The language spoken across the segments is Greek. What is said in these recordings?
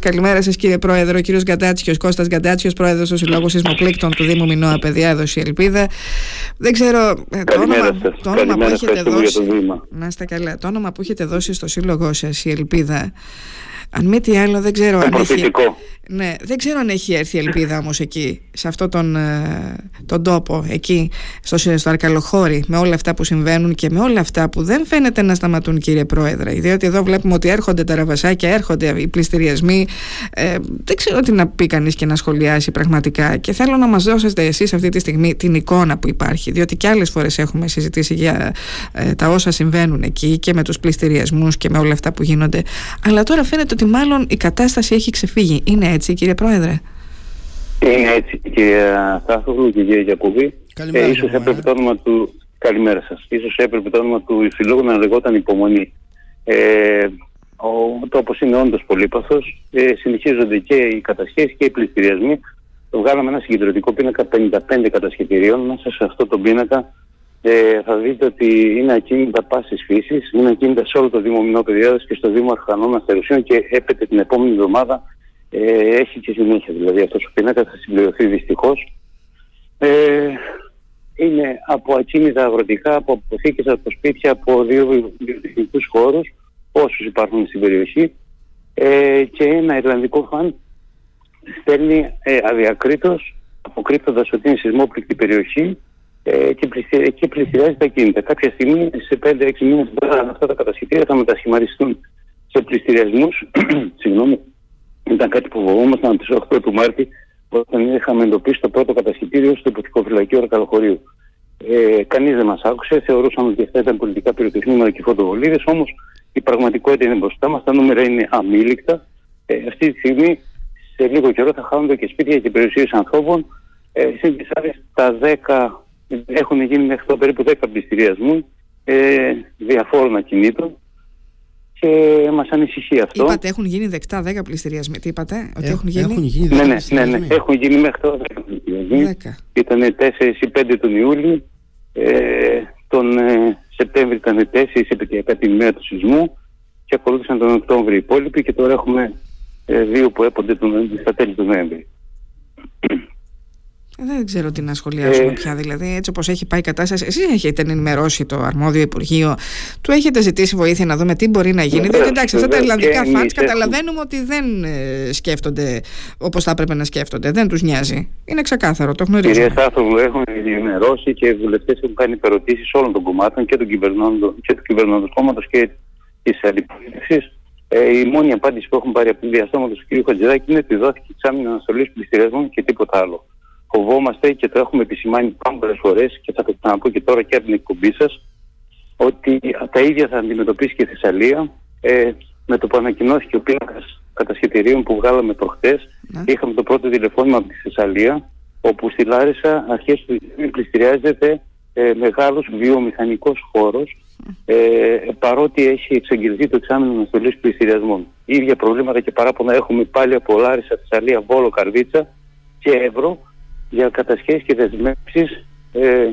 Καλημέρα σας, κύριε Πρόεδρο. Ο κύριος Γκαντάτσιο, Κώστας Γκαντάτσιο, πρόεδρος του Συλλόγου Σεισμοπλήκτων του Δήμου Μινώα Παιδιά, έδωσε η Ελπίδα. Δεν ξέρω. Ε, το όνομα, το όνομα που έχετε δώσει. Να είστε καλά. Το όνομα που έχετε δώσει στο σύλλογό σας, η Ελπίδα. Αν μη τι άλλο, δεν ξέρω αν έχει. Ναι, δεν ξέρω αν έχει έρθει ελπίδα όμως εκεί, σε αυτόν τον, ε, τον τόπο, εκεί, στο, στο Αρκαλοχώρι, με όλα αυτά που συμβαίνουν και με όλα αυτά που δεν φαίνεται να σταματούν κύριε Πρόεδρε. Διότι εδώ βλέπουμε ότι έρχονται τα ραβασάκια, έρχονται οι πληστηριασμοί. Ε, δεν ξέρω τι να πει κανείς και να σχολιάσει πραγματικά. Και θέλω να μας δώσετε εσείς αυτή τη στιγμή την εικόνα που υπάρχει. Διότι και άλλες φορές έχουμε συζητήσει για ε, τα όσα συμβαίνουν εκεί και με τους πληστηριασμούς και με όλα αυτά που γίνονται. Αλλά τώρα φαίνεται ότι μάλλον η κατάσταση έχει ξεφύγει. Είναι έτσι κύριε Πρόεδρε; Είναι έτσι κύριε Στάθογλου και κύριε Γιακουβή. Καλημέρα. Ε, ίσως έπρεπε το όνομα του... Καλημέρα σας. Ίσως έπρεπε το όνομα του συλλόγου να λεγόταν υπομονή. Ε, ο, το όπως είναι όντως πολύπαθος, ε, συνεχίζονται και οι κατασχέσεις και οι πληστηριασμοί. Βγάλαμε ένα συγκεντρωτικό πίνακα 55 κατασχετηρίων. Μέσα σε αυτό το πίνακα ε, θα δείτε ότι είναι ακίνητα πάσης φύσης, είναι ακίνητα σε όλο το Δήμο Μινό και στο Δήμο Αρχανών Αστερουσίων και έπεται την επόμενη εβδομάδα ε, έχει και συνέχεια. Δηλαδή αυτός ο πίνακας θα συμπληρωθεί δυστυχώς. Ε, είναι από ακίνητα αγροτικά, από αποθήκες, από σπίτια, από δύο βιοτεχνικούς χώρους, όσους υπάρχουν στην περιοχή. Ε, και ένα Ιρλανδικό φαν στέλνει ε, αδιακρίτως, αποκρύπτοντας ότι είναι σεισμόπληκτη περιοχή ε, και, πλησια, και πλησιάζει τα κίνητα. Κάποια στιγμή, σε 5-6 μήνες αυτά τα κατασχετήρια θα μετασχηματιστούν σε πληστηριασμούς, συγγνώμη, ήταν κάτι που φοβόμασταν από τις 8 του Μάρτη όταν είχαμε εντοπίσει το πρώτο κατασχητήριο στο υποτικοφυλακείο Ορκαλοχωρίου. Ε, κανείς δεν μας άκουσε, θεωρούσαμε ότι αυτά ήταν πολιτικά πυροτεχνήματα και φωτοβολίδες, όμως η πραγματικότητα είναι μπροστά μας, τα νούμερα είναι αμήλικτα. Ε, αυτή τη στιγμή σε λίγο καιρό θα χάνονται και σπίτια και περιουσίες ανθρώπων. Ε, στην τα 10, έχουν γίνει μέχρι το περίπου 10 πληστηριασμού ε, διαφόρων ακινήτων και μας ανησυχεί αυτό. Είπατε έχουν γίνει δεκτά 10 πληστηριασμοί. Τι είπατε, ότι έχουν γίνει; Έχουν γίνει ναι, ναι, ναι, ναι, έχουν γίνει μέχρι τώρα 10 πληστηριασμοί. Ήταν 4 ή 5 τον Ιούλιο. Ε, τον ε, Σεπτέμβριο ήταν 4 επαιτειακά την ημέρα του σεισμού και ακολούθησαν τον Οκτώβριο οι υπόλοιποι και τώρα έχουμε ε, δύο που έπονται τον, στα τέλη του Νοέμβρη. Δεν ξέρω τι να σχολιάσουμε ε, πια. Δηλαδή, έτσι όπως έχει πάει η κατάσταση, εσείς έχετε ενημερώσει το αρμόδιο Υπουργείο, του έχετε ζητήσει βοήθεια να δούμε τι μπορεί να γίνει. Διότι εντάξει, αυτά τα Ιρλανδικά φαντ καταλαβαίνουμε ότι δεν ε, σκέφτονται όπως θα έπρεπε να σκέφτονται. Δεν τους νοιάζει. Είναι ξεκάθαρο, το γνωρίζουμε. Κυρία Στάθογλου, έχουν ενημερώσει και οι βουλευτές έχουν κάνει ερωτήσεις όλων των κομμάτων και του κυβερνώντος κόμματος και της αντιπολίτευσης. Ε, η μόνη απάντηση που έχουν πάρει από την διαστόματο του κ. Χατζηδάκη είναι ότι δόθηκε εξάμεινο αναστολής πληστηριασμών και τίποτα άλλο φοβόμαστε και το έχουμε επισημάνει πολλές φορές και θα το ξαναπώ και τώρα και από την εκπομπή σας, ότι τα ίδια θα αντιμετωπίσει και η Θεσσαλία. Ε, με το που ανακοινώθηκε ο πίνακας κατασχετηρίων που βγάλαμε προχτές, ναι. είχαμε το πρώτο τηλεφώνημα από τη Θεσσαλία, όπου στη Λάρισα αρχές του πληστηριάζεται ε, μεγάλος βιομηχανικός χώρος ε, παρότι έχει εξαγγελθεί το εξάμεινο αναστολής πληστηριασμών. Ίδια προβλήματα και παράπονα έχουμε πάλι από Λάρισα, Θεσσαλία, Βόλο, Καρδίτσα και Εύρο για κατασχέσεις και δεσμεύσεις ε,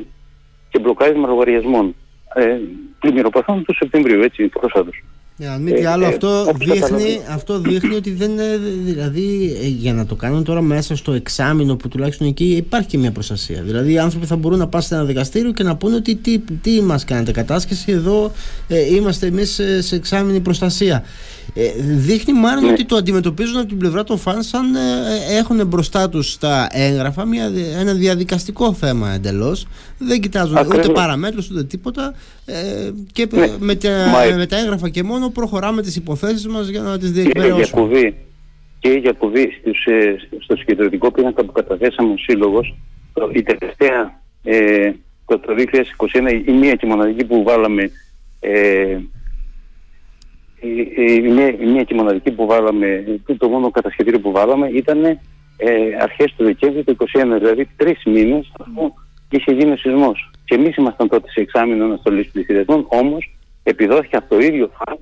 και μπλοκάρισμα λογαριασμών. Ε, πλημμυροπαθών του Σεπτεμβρίου, έτσι, πρόσφατος. Yeah, αν μη τι άλλο, ε, αυτό, δείχνει, αυτό δείχνει ότι δεν είναι. Δηλαδή, ε, για να το κάνουν τώρα μέσα στο εξάμεινο που τουλάχιστον εκεί υπάρχει και μια προστασία. Δηλαδή, οι άνθρωποι θα μπορούν να πάνε σε ένα δικαστήριο και να πούνε ότι τι, τι μας κάνετε κατάσχεση, εδώ ε, είμαστε εμείς σε εξάμεινη προστασία. Ε, δείχνει μάλλον ναι. ότι το αντιμετωπίζουν από την πλευρά των φαν σαν ε, έχουν μπροστά τους τα έγγραφα μια, ένα διαδικαστικό θέμα εντελώς. Δεν κοιτάζουν Ακριβώς. ούτε παραμέτρους ούτε τίποτα. Ε, και ναι. με, τα, με τα έγγραφα και μόνο προχωράμε τις υποθέσεις μας για να τις διεκπαιρεώσουμε. Και η Γιακουβή ε, στο συγκεντρωτικό πίνακα που καταθέσαμε ο Σύλλογος, η τελευταία ε, το, το 2021 η μία και μοναδική που βάλαμε ε, η, μία, η μία και μοναδική που βάλαμε, το μόνο κατασχετήριο που βάλαμε ήταν ε, αρχές του Δεκέμβρη του 2021, δηλαδή τρεις μήνες αφού είχε γίνει ο σεισμός. Και εμείς ήμασταν τότε σε εξάμεινο αναστολής πληθυσμών, όμως επιδόθηκε από το ίδιο φαν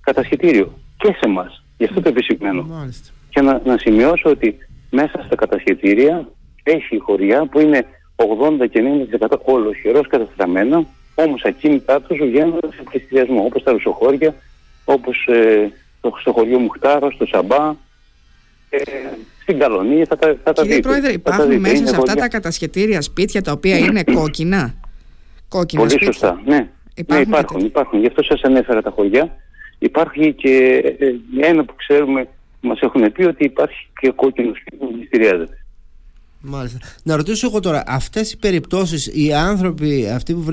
κατασχετήριο και σε εμάς. Γι' αυτό το επισημαίνω. Και να, να σημειώσω ότι μέσα στα κατασχετήρια έχει χωριά που είναι 80 και 90% ολοχερός καταστραμμένα, όμως ακίνητά τους βγαίνουν σε πληστηριασμό, όπως τα ρουσοχώρια, όπως ε, στο, στο χωριό Μουχτάρο, στο Σαμπά, ε, στην Καλονία θα τα, θα τα Κύριε Πρόεδρε, υπάρχουν μέσα σε αυτά τα κατασχετήρια σπίτια τα οποία είναι κόκκινα; κόκκινα Πολύ σπίτια. σωστά, ναι. Υπάρχουν, ναι, υπάρχουν, υπάρχουν. Γι' αυτό σας ανέφερα τα χωριά. Υπάρχει και ε, ένα που ξέρουμε, μας έχουν πει ότι υπάρχει και κόκκινο σπίτι που πληστηριάζεται. Μάλιστα. Να ρωτήσω εγώ τώρα, αυτές οι περιπτώσεις, οι άνθρωποι αυτοί που,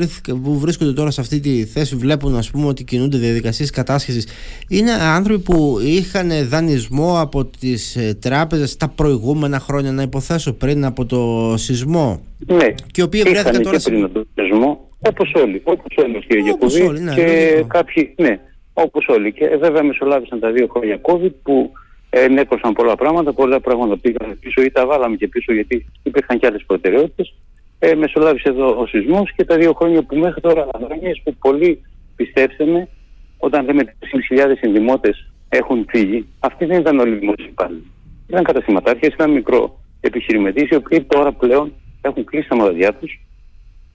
που βρίσκονται τώρα σε αυτή τη θέση, βλέπουν ας πούμε ότι κινούνται διαδικασίες κατάσχεσης, είναι άνθρωποι που είχαν δανεισμό από τις ε, τράπεζες τα προηγούμενα χρόνια, να υποθέσω πριν από το σεισμό; Ναι, και οι οποίοι βρέθηκαν τώρα. Και πριν από το σεισμό, όπως όλοι. Όπως όλοι, κύριε Γιακουβή. Ναι, και κάποιοι, ναι, όπως όλοι. Και βέβαια μεσολάβησαν τα δύο χρόνια COVID που ενέκρωσαν πολλά πράγματα, πολλά πράγματα πήγαν πίσω ή τα βάλαμε και πίσω γιατί υπήρχαν και άλλες προτεραιότητες. Ε, μεσολάβησε εδώ ο σεισμός και τα δύο χρόνια που μέχρι τώρα αδρανίες που πολλοί πιστέψαμε όταν λέμε 3.000 ενδημότες έχουν φύγει, αυτοί δεν ήταν όλοι δημόσιοι υπάλληλοι. Ήταν καταστηματάρχες, ήταν μικρό επιχειρηματίες οι οποίοι τώρα πλέον έχουν κλείσει τα μαγαζιά τους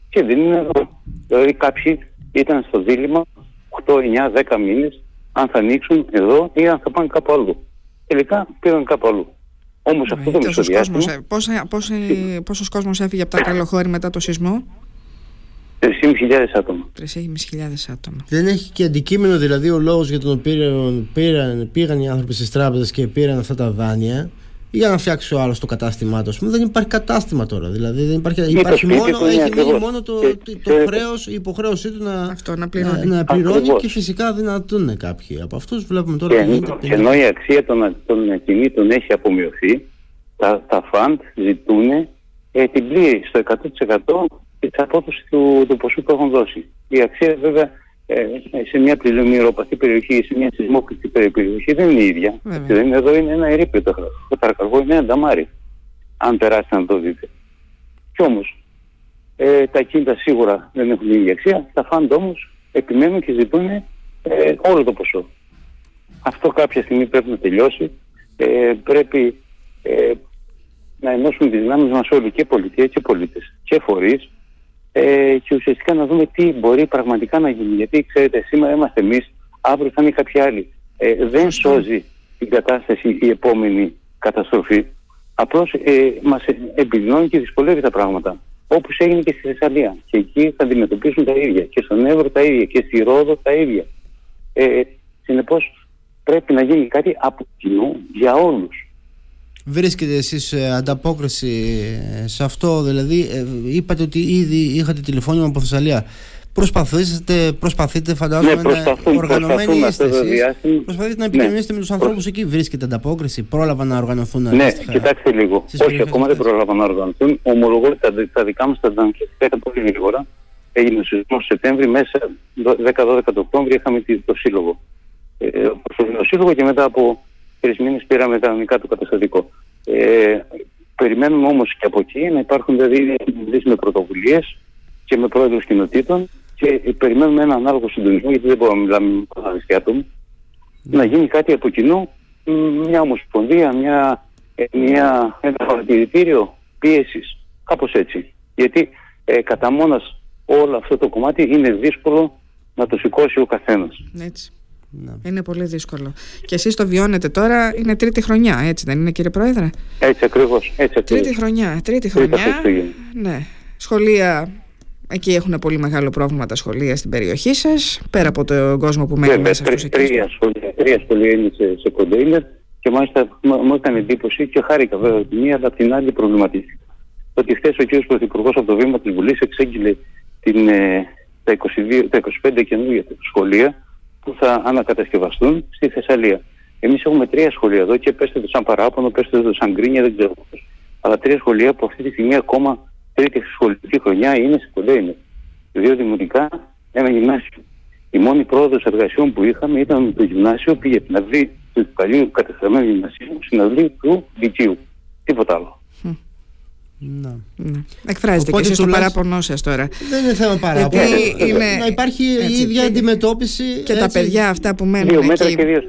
και δεν είναι εδώ. Δηλαδή κάποιοι ήταν στο δίλημα 8, 9, 10 μήνες αν θα ανοίξουν εδώ ή αν θα πάνε κάπου άλλο τελικά πήγαν κάπου αλλού. Όμως ναι, αυτό το μεσοδιάστημα. Κόσμος, ε, πόσος κόσμος έφυγε από τα καλοχώρη μετά το σεισμό; 3.500 άτομα. 3.500 άτομα. Δεν έχει και αντικείμενο δηλαδή ο λόγος για τον οποίο πήραν, πήγαν οι άνθρωποι στις τράπεζες και πήραν αυτά τα δάνεια για να φτιάξει ο άλλος το κατάστημά του. Δεν υπάρχει κατάστημα τώρα. Δηλαδή δεν υπάρχει, υπάρχει μόνο, έχει μείνει μόνο το, το, το χρέος, η υποχρέωση του να, Αυτό, να πληρώνει, να, να πληρώνει και φυσικά δυνατούν κάποιοι. Από αυτούς βλέπουμε τώρα. Και, και ενώ η αξία των, των κινήτων έχει απομειωθεί, τα, τα φαντ ζητούν ε, την πλήρη στο 100% της απόδοσης του, του ποσού που έχουν δώσει. Η αξία βέβαια ε, σε μια πλημμυροπαθή περιοχή ή σε μια σεισμόκριτη περιοχή δεν είναι η ίδια. Δεν είναι, εδώ είναι ένα ερείπιο το, το καρκαγό, είναι ένα νταμάρι. Αν περάσετε να το δείτε. Κι όμως, ε, τα κίνητα σίγουρα δεν έχουν την ίδια αξία. Τα φαντ όμως επιμένουν και ζητούν ε, όλο το ποσό. Αυτό κάποια στιγμή πρέπει να τελειώσει. Ε, πρέπει ε, να ενώσουν τις δυνάμεις μας όλοι και πολιτεία και πολίτες και φορείς ε, και ουσιαστικά να δούμε τι μπορεί πραγματικά να γίνει. Γιατί ξέρετε, σήμερα είμαστε εμείς, αύριο θα είναι κάποιοι άλλοι. Ε, δεν σώζει την κατάσταση η επόμενη καταστροφή. Απλώς ε, μας επιδεινώνει και δυσκολεύει τα πράγματα. Όπως έγινε και στη Θεσσαλία. Και εκεί θα αντιμετωπίσουν τα ίδια. Και στον Εύρο τα ίδια. Και στη Ρόδο τα ίδια. Ε, Συνεπώς πρέπει να γίνει κάτι από κοινού για όλους βρίσκετε εσείς ε, ανταπόκριση ε, σε αυτό; Δηλαδή ε, είπατε ότι ήδη είχατε τηλεφώνημα από Θεσσαλία. Προσπαθήσετε, προσπαθείτε φαντάζομαι ναι, να οργανωμένοι είστε εσείς. Προσπαθείτε να επικοινωνήσετε ναι. με τους ανθρώπους εκεί. Βρίσκετε ανταπόκριση, πρόλαβαν να οργανωθούν Ναι, αντίστοιχα, κοιτάξτε λίγο. Όχι, ακόμα δεν πρόλαβαν να οργανωθούν. Ομολογώ ότι τα, τα δικά μας τα ήταν πολύ γρήγορα. Έγινε ο σεισμός Σεπτέμβρη. Μέσα 10-12 το Οκτώβριο είχαμε το σύλλογο. Ε, Το σύλλογο και μετά από τρεις μήνες πήραμε κανονικά το καταστατικό. Ε, περιμένουμε όμως και από εκεί να υπάρχουν δηλαδή με πρωτοβουλίες και με πρόεδρους κοινοτήτων και περιμένουμε ένα ανάλογο συντονισμό, γιατί δεν μπορούμε να μιλάμε με τα άτομα, να γίνει κάτι από κοινού, μια ομοσπονδία, μια, ε, μια, ένα παρατηρητήριο πίεσης. Κάπως έτσι. Γιατί ε, κατά μόνας όλο αυτό το κομμάτι είναι δύσκολο να το σηκώσει ο καθένας. Έτσι. Ναι. Είναι πολύ δύσκολο. Και εσείς το βιώνετε τώρα, είναι τρίτη χρονιά, έτσι δεν είναι κύριε Πρόεδρε; Έτσι ακριβώς. Έτσι ακριβώς. Τρίτη χρονιά, τρίτη χρονιά. ναι. Σχολεία, εκεί έχουν πολύ μεγάλο πρόβλημα τα σχολεία στην περιοχή σας, πέρα από τον κόσμο που μένει μέσα στους εκεί. Τρία σχολεία, τρία σχολεία είναι σε, σε κοντέινερ και μάλιστα μου έκανε εντύπωση και χάρηκα βέβαια τη μία, αλλά την άλλη προβληματίστηκα. Ότι χθες ο κ. Πρωθυπουργός από το βήμα της Βουλής εξέγγειλε την, ε, τα, 22, τα 25 καινούργια σχολεία που θα ανακατασκευαστούν στη Θεσσαλία. Εμείς έχουμε τρία σχολεία εδώ και πέστε το σαν παράπονο, πέστε το σαν γκρίνια, δεν ξέρω πώς. Αλλά τρία σχολεία που αυτή τη στιγμή ακόμα τρίτη σχολική χρονιά είναι σε κοντέινερ. Δύο δημοτικά, ένα γυμνάσιο. Η μόνη πρόοδος εργασιών που είχαμε ήταν το γυμνάσιο πήγε την αυλή του παλιού κατεστραμμένου γυμνασίου στην αυλή του Λυκείου. Τίποτα άλλο. Ναι. ναι. Εκφράζεται Οπότε και εσείς το παράπονό σας τώρα. Δεν είναι θέμα παράπονο. Είναι... Να υπάρχει η ίδια αντιμετώπιση. Και τα παιδιά αυτά που μένουν. Δύο μέτρα και δύο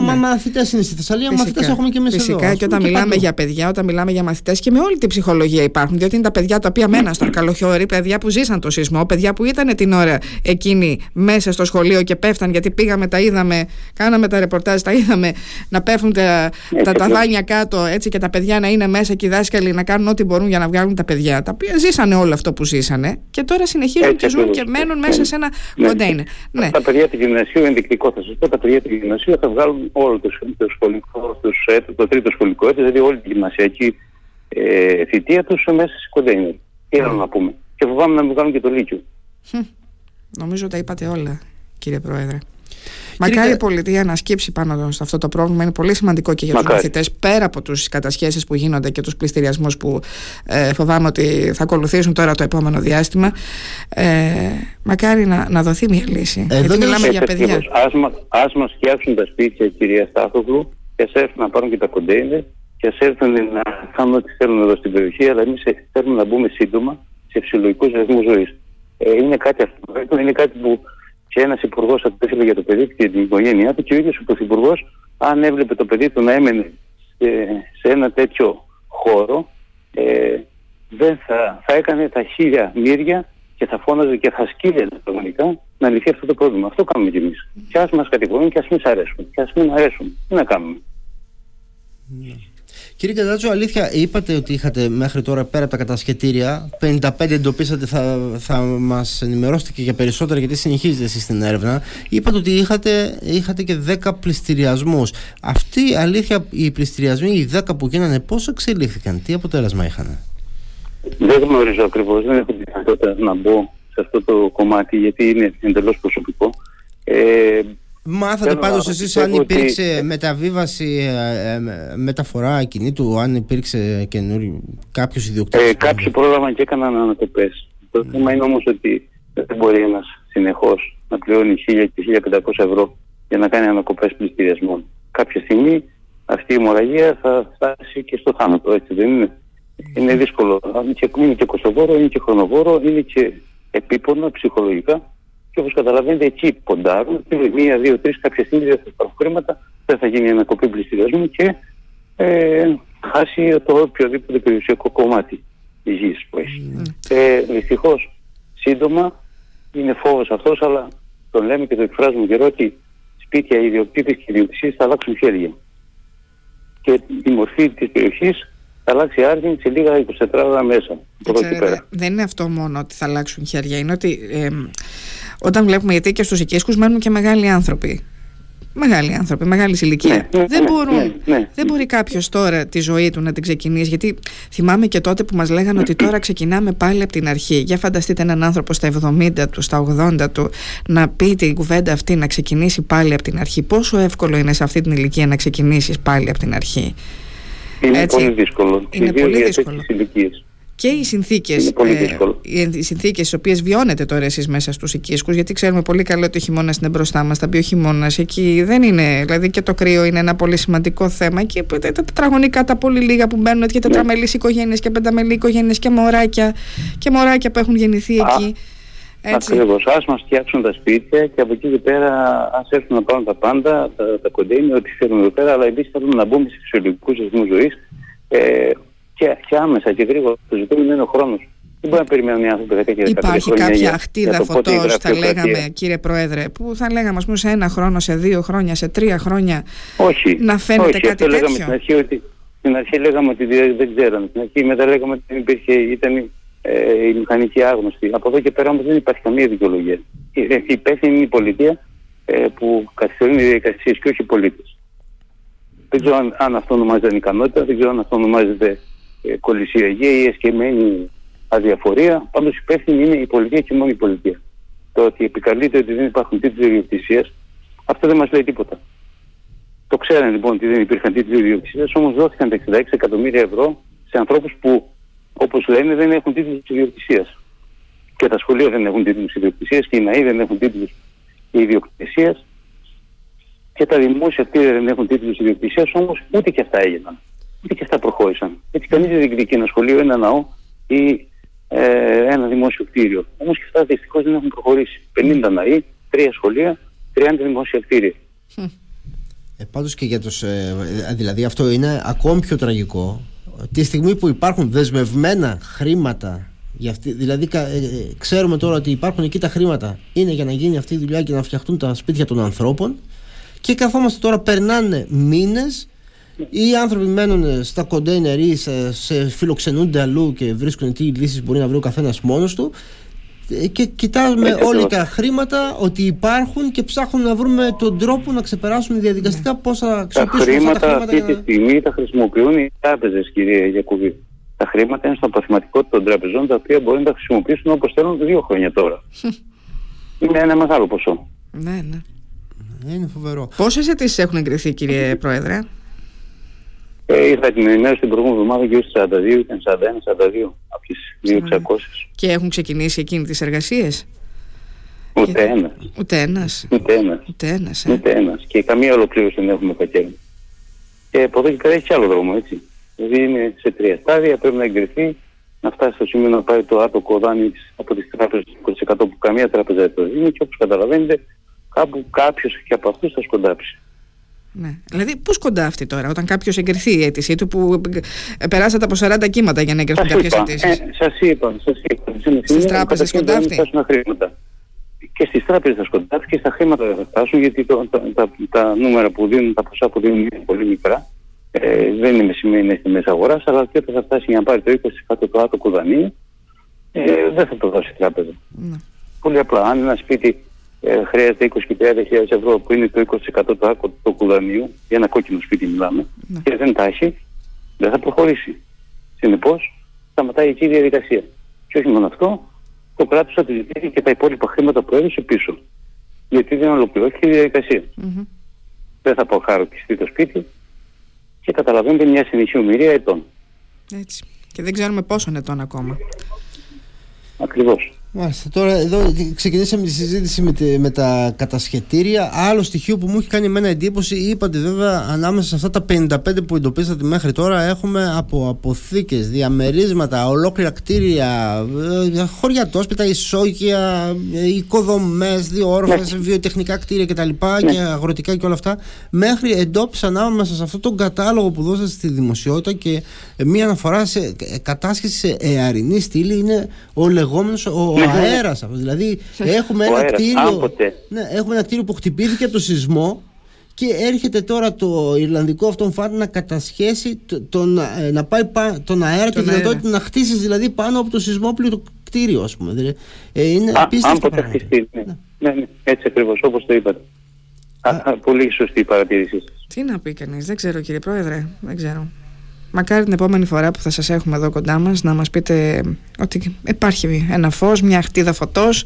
Μα, ναι. μαθητές είναι στη Θεσσαλία, μαθητές έχουμε και εμείς εδώ. Φυσικά και όταν μιλάμε για παιδιά, όταν μιλάμε για μαθητές και με όλη την ψυχολογία υπάρχουν. Διότι είναι τα παιδιά τα οποία μέναν στον καλοχιόρι, παιδιά που ζήσαν το σεισμό, παιδιά που ήταν την ώρα εκείνη μέσα στο σχολείο και πέφταν γιατί πήγαμε, τα είδαμε, κάναμε τα ρεπορτάζ, τα είδαμε να πέφτουν τα, τα ταβάνια κάτω έτσι και τα παιδιά να είναι μέσα και οι δάσκαλοι να κάνουν ό,τι μπορούν για να βγάλουν τα παιδιά, τα οποία ζήσανε όλο αυτό που ζήσανε και τώρα συνεχίζουν Έτσι, και ζουν και μένουν μέσα ναι. σε ένα ναι. κοντέινερ. Ναι. Τα παιδιά του γυμνασίου, ενδεικτικό θα σας πω, τα παιδιά του γυμνασίου θα βγάλουν όλο το, το σχολικό, τους, το τρίτο σχολικό έτος, δηλαδή όλη τη γυμνασιακή ε, θητεία τους μέσα σε κοντέινερ. Τι άλλο να πούμε. Και φοβάμαι να μην βγάλουν και το Λύκειο. Νομίζω τα είπατε όλα, κύριε Πρόεδρε. Μακάρι η πολιτεία να σκύψει πάνω σε αυτό το πρόβλημα. Είναι πολύ σημαντικό και για τους μαθητές, πέρα από τους κατασχέσεις που γίνονται και τους πληστηριασμούς που ε, φοβάμαι ότι θα ακολουθήσουν τώρα το επόμενο διάστημα. Ε, μακάρι να, να δωθεί μια λύση. Ε, Γιατί μιλάμε για παιδιά. Α μας φτιάξουν τα σπίτια, κυρία Στάθογλου, και ας έρθουν να πάρουν και τα κοντέινερ και ας έρθουν να κάνουν ό,τι θέλουν εδώ στην περιοχή. Αλλά εμείς θέλουμε να μπούμε σύντομα σε φυσιολογικούς ρυθμούς ζωής. Ε, είναι κάτι αυτό. Είναι κάτι που και ένας υπουργός ήθελε για το παιδί του και την οικογένειά του και ο ίδιος ο πρωθυπουργός, αν έβλεπε το παιδί του να έμενε σε, ένα τέτοιο χώρο, ε, δεν θα, θα έκανε τα χίλια μύρια και θα φώναζε και θα σκύλε πραγματικά να λυθεί αυτό το πρόβλημα. Αυτό κάνουμε κι εμείς. Και ας μας κατηγορούν και ας μην αρέσουν. Και ας μην αρέσουν. Τι να κάνουμε. Ναι. Κύριε Κατάτσο, αλήθεια, είπατε ότι είχατε μέχρι τώρα πέρα από τα κατασχετήρια 55 εντοπίσατε, θα, θα μας ενημερώσετε και για περισσότερα γιατί συνεχίζετε εσείς την έρευνα. Είπατε ότι είχατε, είχατε και 10 πληστηριασμούς. Αυτοί, αλήθεια, οι πληστηριασμοί, οι 10 που γίνανε, πώς εξελίχθηκαν, τι αποτέλεσμα είχαν. Δεν γνωρίζω ακριβώς, δεν έχω τη δυνατότητα να μπω σε αυτό το κομμάτι γιατί είναι εντελώς προσωπικό. Ε, Μάθατε πάντως εσείς αν υπήρξε ότι... μεταβίβαση, ε, ε, μεταφορά κινήτου, αν υπήρξε καινούριο κάποιος ιδιοκτήτης. Ε, κάποιοι πρόλαβαν και έκαναν ανακοπέ. Το θέμα είναι όμως ότι δεν μπορεί ένας συνεχώς να πληρώνει 1.000 και 1.500 ευρώ για να κάνει ανακοπές πληστηριασμών. Κάποια στιγμή αυτή η μοραγία θα φτάσει και στο θάνατο, έτσι δεν είναι; Είναι δύσκολο. Είναι και κοστοβόρο, είναι και χρονοβόρο, είναι και επίπονο ψυχολογικά και όπως καταλαβαίνετε, εκεί ποντάρουν. Μία, δύο, τρεις, κάποια στιγμή δεν θα υπάρχουν χρήματα, δεν θα γίνει ανακοπή πληστηριασμού και ε, χάσει το οποιοδήποτε περιουσιακό κομμάτι της γης που έχει. Mm. Ε, Δυστυχώς, σύντομα είναι φόβος αυτός, αλλά τον λέμε και το εκφράζουμε καιρό ότι σπίτια, ιδιοκτήτε και ιδιοκτησίε θα αλλάξουν χέρια. Και η μορφή της περιοχής θα αλλάξει άρδιν σε λίγα 24 ώρα μέσα. Ξέρετε, δεν είναι αυτό μόνο ότι θα αλλάξουν χέρια, είναι ότι ε, όταν βλέπουμε, γιατί και στους οικίσκου μένουν και μεγάλοι άνθρωποι. Μεγάλοι άνθρωποι, μεγάλης ηλικίας. Ναι, ναι, δεν, ναι, μπορούν, ναι, ναι. δεν μπορεί κάποιος τώρα τη ζωή του να την ξεκινήσει. Γιατί θυμάμαι και τότε που μας λέγανε ότι τώρα ξεκινάμε πάλι από την αρχή. Για φανταστείτε έναν άνθρωπο στα 70 του, στα 80 του, να πει την κουβέντα αυτή, να ξεκινήσει πάλι από την αρχή. Πόσο εύκολο είναι σε αυτή την ηλικία να ξεκινήσεις πάλι από την αρχή; Είναι Έτσι. πολύ δύσκολο. Είναι πολύ δύσκολο και οι συνθήκες. Ε, οι συνθήκες τι οποίες βιώνετε τώρα εσείς μέσα στους οικίσκους, γιατί ξέρουμε πολύ καλά ότι ο χειμώνα είναι μπροστά μας, τα μπει ο χειμώνα. Εκεί δεν είναι. Δηλαδή και το κρύο είναι ένα πολύ σημαντικό θέμα. Και τα τετραγωνικά, τα πολύ λίγα που μπαίνουν και τετραμελείς ναι. οικογένειες και πενταμελείς οικογένειες και μωράκια. Και μωράκια που έχουν γεννηθεί εκεί. Ακριβώ. Α μας φτιάξουν τα σπίτια και από εκεί και πέρα ας έρθουν να πάρουν τα πάντα, τα, τα κοντέινια, ό,τι θέλουν εδώ πέρα. Αλλά εμείς θέλουμε να μπούμε σε φυσιολογικούς ρυθμούς ζωής. Ε, και, και άμεσα και γρήγορα. Το ζητούμενο είναι ο χρόνος. Δεν μπορεί να περιμένουν οι άνθρωποι 10 και 15 Υπάρχει κάποια αχτίδα φωτός, θα λέγαμε, κύριε Πρόεδρε, που θα λέγαμε ας πούμε, σε ένα χρόνο, σε δύο χρόνια, σε τρία χρόνια όχι, να φαίνεται όχι, κάτι αυτό τέτοιο; Λέγαμε στην αρχή ότι στην αρχή λέγαμε ότι δεν ξέραμε. Στην αρχή μετά λέγαμε ότι υπήρχε, ήταν ε, η μηχανική άγνωστη. Από εδώ και πέρα όμως δεν υπάρχει καμία δικαιολογία. Η υπεύθυνη είναι η πολιτεία ε, που καθυστερούν οι διαδικασίες και όχι οι πολίτες. Δεν ξέρω αν, αν αυτό ονομάζεται ανικανότητα, δεν ξέρω αν αυτό ονομάζεται ε, κολυσιεργία ή εσκεμμένη αδιαφορία. Πάντως υπεύθυνη είναι η πολιτεία και μόνο η πολιτεία. Το ότι επικαλείται ότι δεν υπάρχουν τίτλοι ιδιοκτησίας, αυτό δεν μας λέει τίποτα. Το ξέρανε λοιπόν ότι δεν υπήρχαν τίτλοι ιδιοκτησίας, όμως δόθηκαν τα 66 εκατομμύρια ευρώ σε ανθρώπους που, όπως λένε, δεν έχουν τίτλους ιδιοκτησίας. Και τα σχολεία δεν έχουν τίτλους ιδιοκτησίας και οι ναοί δεν έχουν τίτλους ιδιοκτησίας και τα δημόσια κτίρια δεν έχουν τίτλους ιδιοκτησίας, όμως ούτε και αυτά έγιναν. και αυτά προχώρησαν. Έτσι κανεί δεν διεκδικεί ένα σχολείο, ένα ναό ή ε, ένα δημόσιο κτίριο. Όμως και αυτά δυστυχώς δεν έχουν προχωρήσει. 50 ναοί, τρία σχολεία, 30 δημόσια κτίρια. Ε, πάντως και για τους, ε, δηλαδή αυτό είναι ακόμη πιο τραγικό τη στιγμή που υπάρχουν δεσμευμένα χρήματα για αυτή, δηλαδή ε, ε, ξέρουμε τώρα ότι υπάρχουν εκεί τα χρήματα είναι για να γίνει αυτή η δουλειά και να φτιαχτούν τα σπίτια των ανθρώπων και καθόμαστε τώρα περνάνε μήνες οι άνθρωποι μένουν στα κοντέινερ ή σε, σε φιλοξενούνται αλλού και βρίσκουν τι λύσεις μπορεί να βρει ο καθένας μόνος του ε, και κοιτάζουμε ε, όλοι τα χρήματα ότι υπάρχουν και ψάχνουμε να βρούμε τον τρόπο να ξεπεράσουμε διαδικαστικά πώ θα αξιοποιήσουμε αυτά τα χρήματα. Αυτή τη στιγμή τα χρησιμοποιούν οι τράπεζες, κυρία Γιακουβή. Τα χρήματα είναι στο αποθηματικό των τραπεζών τα οποία μπορεί να τα χρησιμοποιήσουν όπως θέλουν δύο χρόνια τώρα. είναι ένα μεγάλο ποσό. Ναι, ναι. Είναι φοβερό. Πόσες αιτήσεις έχουν εγκριθεί, κύριε Πρόεδρε; Ε, ήρθα την ενημέρωση την προηγούμενη εβδομάδα και 42, ήταν 41, 42 από τις 2.600. Και έχουν ξεκινήσει εκείνη τις εργασίες; Ούτε ένας. Ούτε ένας. Ούτε ένας. Ούτε ένας. Ε. Ούτε ένας. Και καμία ολοκλήρωση δεν έχουμε κατέβει. Και από εδώ και πέρα έχει κι άλλο δρόμο, έτσι. Δηλαδή είναι σε τρία στάδια, πρέπει να εγκριθεί, να φτάσει στο σημείο να πάρει το άτομο δάνειο από τις τράπεζες 20% που καμία τράπεζα δεν το δίνει και όπως καταλαβαίνετε, κάπου κάποιος και από αυτούς θα σκοντάψει. Ναι. Δηλαδή, πώς κοντάφτει τώρα, όταν κάποιος εγκριθεί η αίτησή του, που περάσατε από 40 κύματα για να εγκριθούν κάποιες αιτήσεις; Ε, σας είπα, σας είπα. Στις τράπεζες σκοντάφτει. χρήματα. Και στις τράπεζες θα σκοντάφτει και στα χρήματα δεν θα φτάσουν, γιατί το, τα, τα, τα, νούμερα που δίνουν, τα ποσά που δίνουν είναι πολύ μικρά. Ε, δεν είναι σημαίνει στη μέση αγοράς, αλλά και όταν θα φτάσει για να πάρει το 20% του άτομου δανείου, ε, δεν θα το δώσει η τράπεζα. Ναι. Πολύ απλά. Αν ένα σπίτι ε, χρειάζεται 20 και 30 ευρώ που είναι το 20% του άκου του κουδανίου, για ένα κόκκινο σπίτι μιλάμε, ναι. και δεν τα έχει, δεν θα προχωρήσει. Συνεπώς, σταματάει εκεί η διαδικασία. Και όχι μόνο αυτό, το κράτος θα τη ζητήσει και τα υπόλοιπα χρήματα που έδωσε πίσω. Γιατί δεν ολοκληρώθηκε η διαδικασία. Mm-hmm. Δεν θα πω χαρακτηριστεί το σπίτι και καταλαβαίνετε μια συνεχή ομοιρία ετών. Έτσι. Και δεν ξέρουμε πόσο ετών ακόμα. Ακριβώς. Μάλιστα. Τώρα εδώ ξεκινήσαμε τη συζήτηση με, με τα κατασχετήρια. Άλλο στοιχείο που μου έχει κάνει εμένα εντύπωση, είπατε βέβαια ανάμεσα σε αυτά τα 55 που εντοπίσατε μέχρι τώρα, έχουμε από αποθήκες, διαμερίσματα, ολόκληρα κτίρια, ε, χωριατόσπιτα, ισόγεια, ε, οικοδομές, διόρφες, ναι. βιοτεχνικά κτίρια κτλ. Ναι. και αγροτικά και όλα αυτά. Μέχρι εντόπισαν ανάμεσα σε αυτόν τον κατάλογο που δώσατε στη δημοσιότητα και μία αναφορά σε κατάσχεση σε εαρινή στήλη είναι ο λεγόμενος ο ο αέρας αυτός. Δηλαδή έχουμε ένα, κτίριο, ναι, έχουμε ένα κτίριο που χτυπήθηκε από το σεισμό και έρχεται τώρα το Ιρλανδικό αυτόν φάτι να κατασχέσει τον, ε, να πάει τον αέρα τον και τη δυνατότητα να χτίσει δηλαδή πάνω από το σεισμόπληκτο κτίριο, ας πούμε. Δηλαδή, ε, είναι απίστευτο. Αν ποτέ χτιστεί. Ναι. Ναι. ναι, ναι, έτσι ακριβώς όπως το είπατε. Α, πολύ σωστή η παρατήρησή σας. Τι να πει κανείς, δεν ξέρω κύριε Πρόεδρε, δεν ξέρω. Μακάρι την επόμενη φορά που θα σας έχουμε εδώ κοντά μας να μας πείτε ότι υπάρχει ένα φως, μια χτίδα φωτός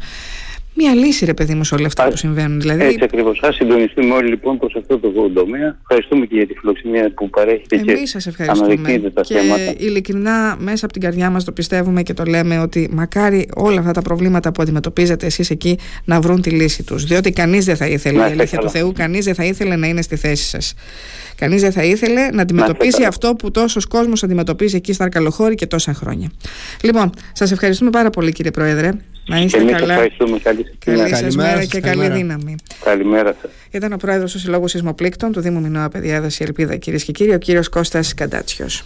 μια λύση, ρε παιδί μου, σε όλα αυτά που συμβαίνουν. Δηλαδή... Έτσι ακριβώς. Α συντονιστούμε όλοι λοιπόν προς αυτό το τομέα. Ευχαριστούμε και για τη φιλοξενία που παρέχετε Εμείς και σας ευχαριστούμε. τα και θέματα. ειλικρινά, μέσα από την καρδιά μας το πιστεύουμε και το λέμε ότι μακάρι όλα αυτά τα προβλήματα που αντιμετωπίζετε εσείς εκεί να βρουν τη λύση τους. Διότι κανείς δεν θα ήθελε, η αλήθεια του Θεού, κανείς δεν θα ήθελε να είναι στη θέση σας. Κανείς δεν θα ήθελε να αντιμετωπίσει αυτό που τόσος κόσμος αντιμετωπίζει εκεί στα Αρκαλοχώρη και τόσα χρόνια. Λοιπόν, σας ευχαριστούμε πάρα πολύ, κύριε Πρόεδρε. Να είστε Εμείς καλά. Ευχαριστούμε. Καλή, καλή σας μέρα και καλή δύναμη. Καλημέρα σας. Ήταν ο πρόεδρος του Συλλόγου Σεισμοπλήκτων του Δήμου Μινώα Παιδιάδας η Ελπίδα κυρίες και κύριοι, ο κύριος Κώστας Καντάτσιος.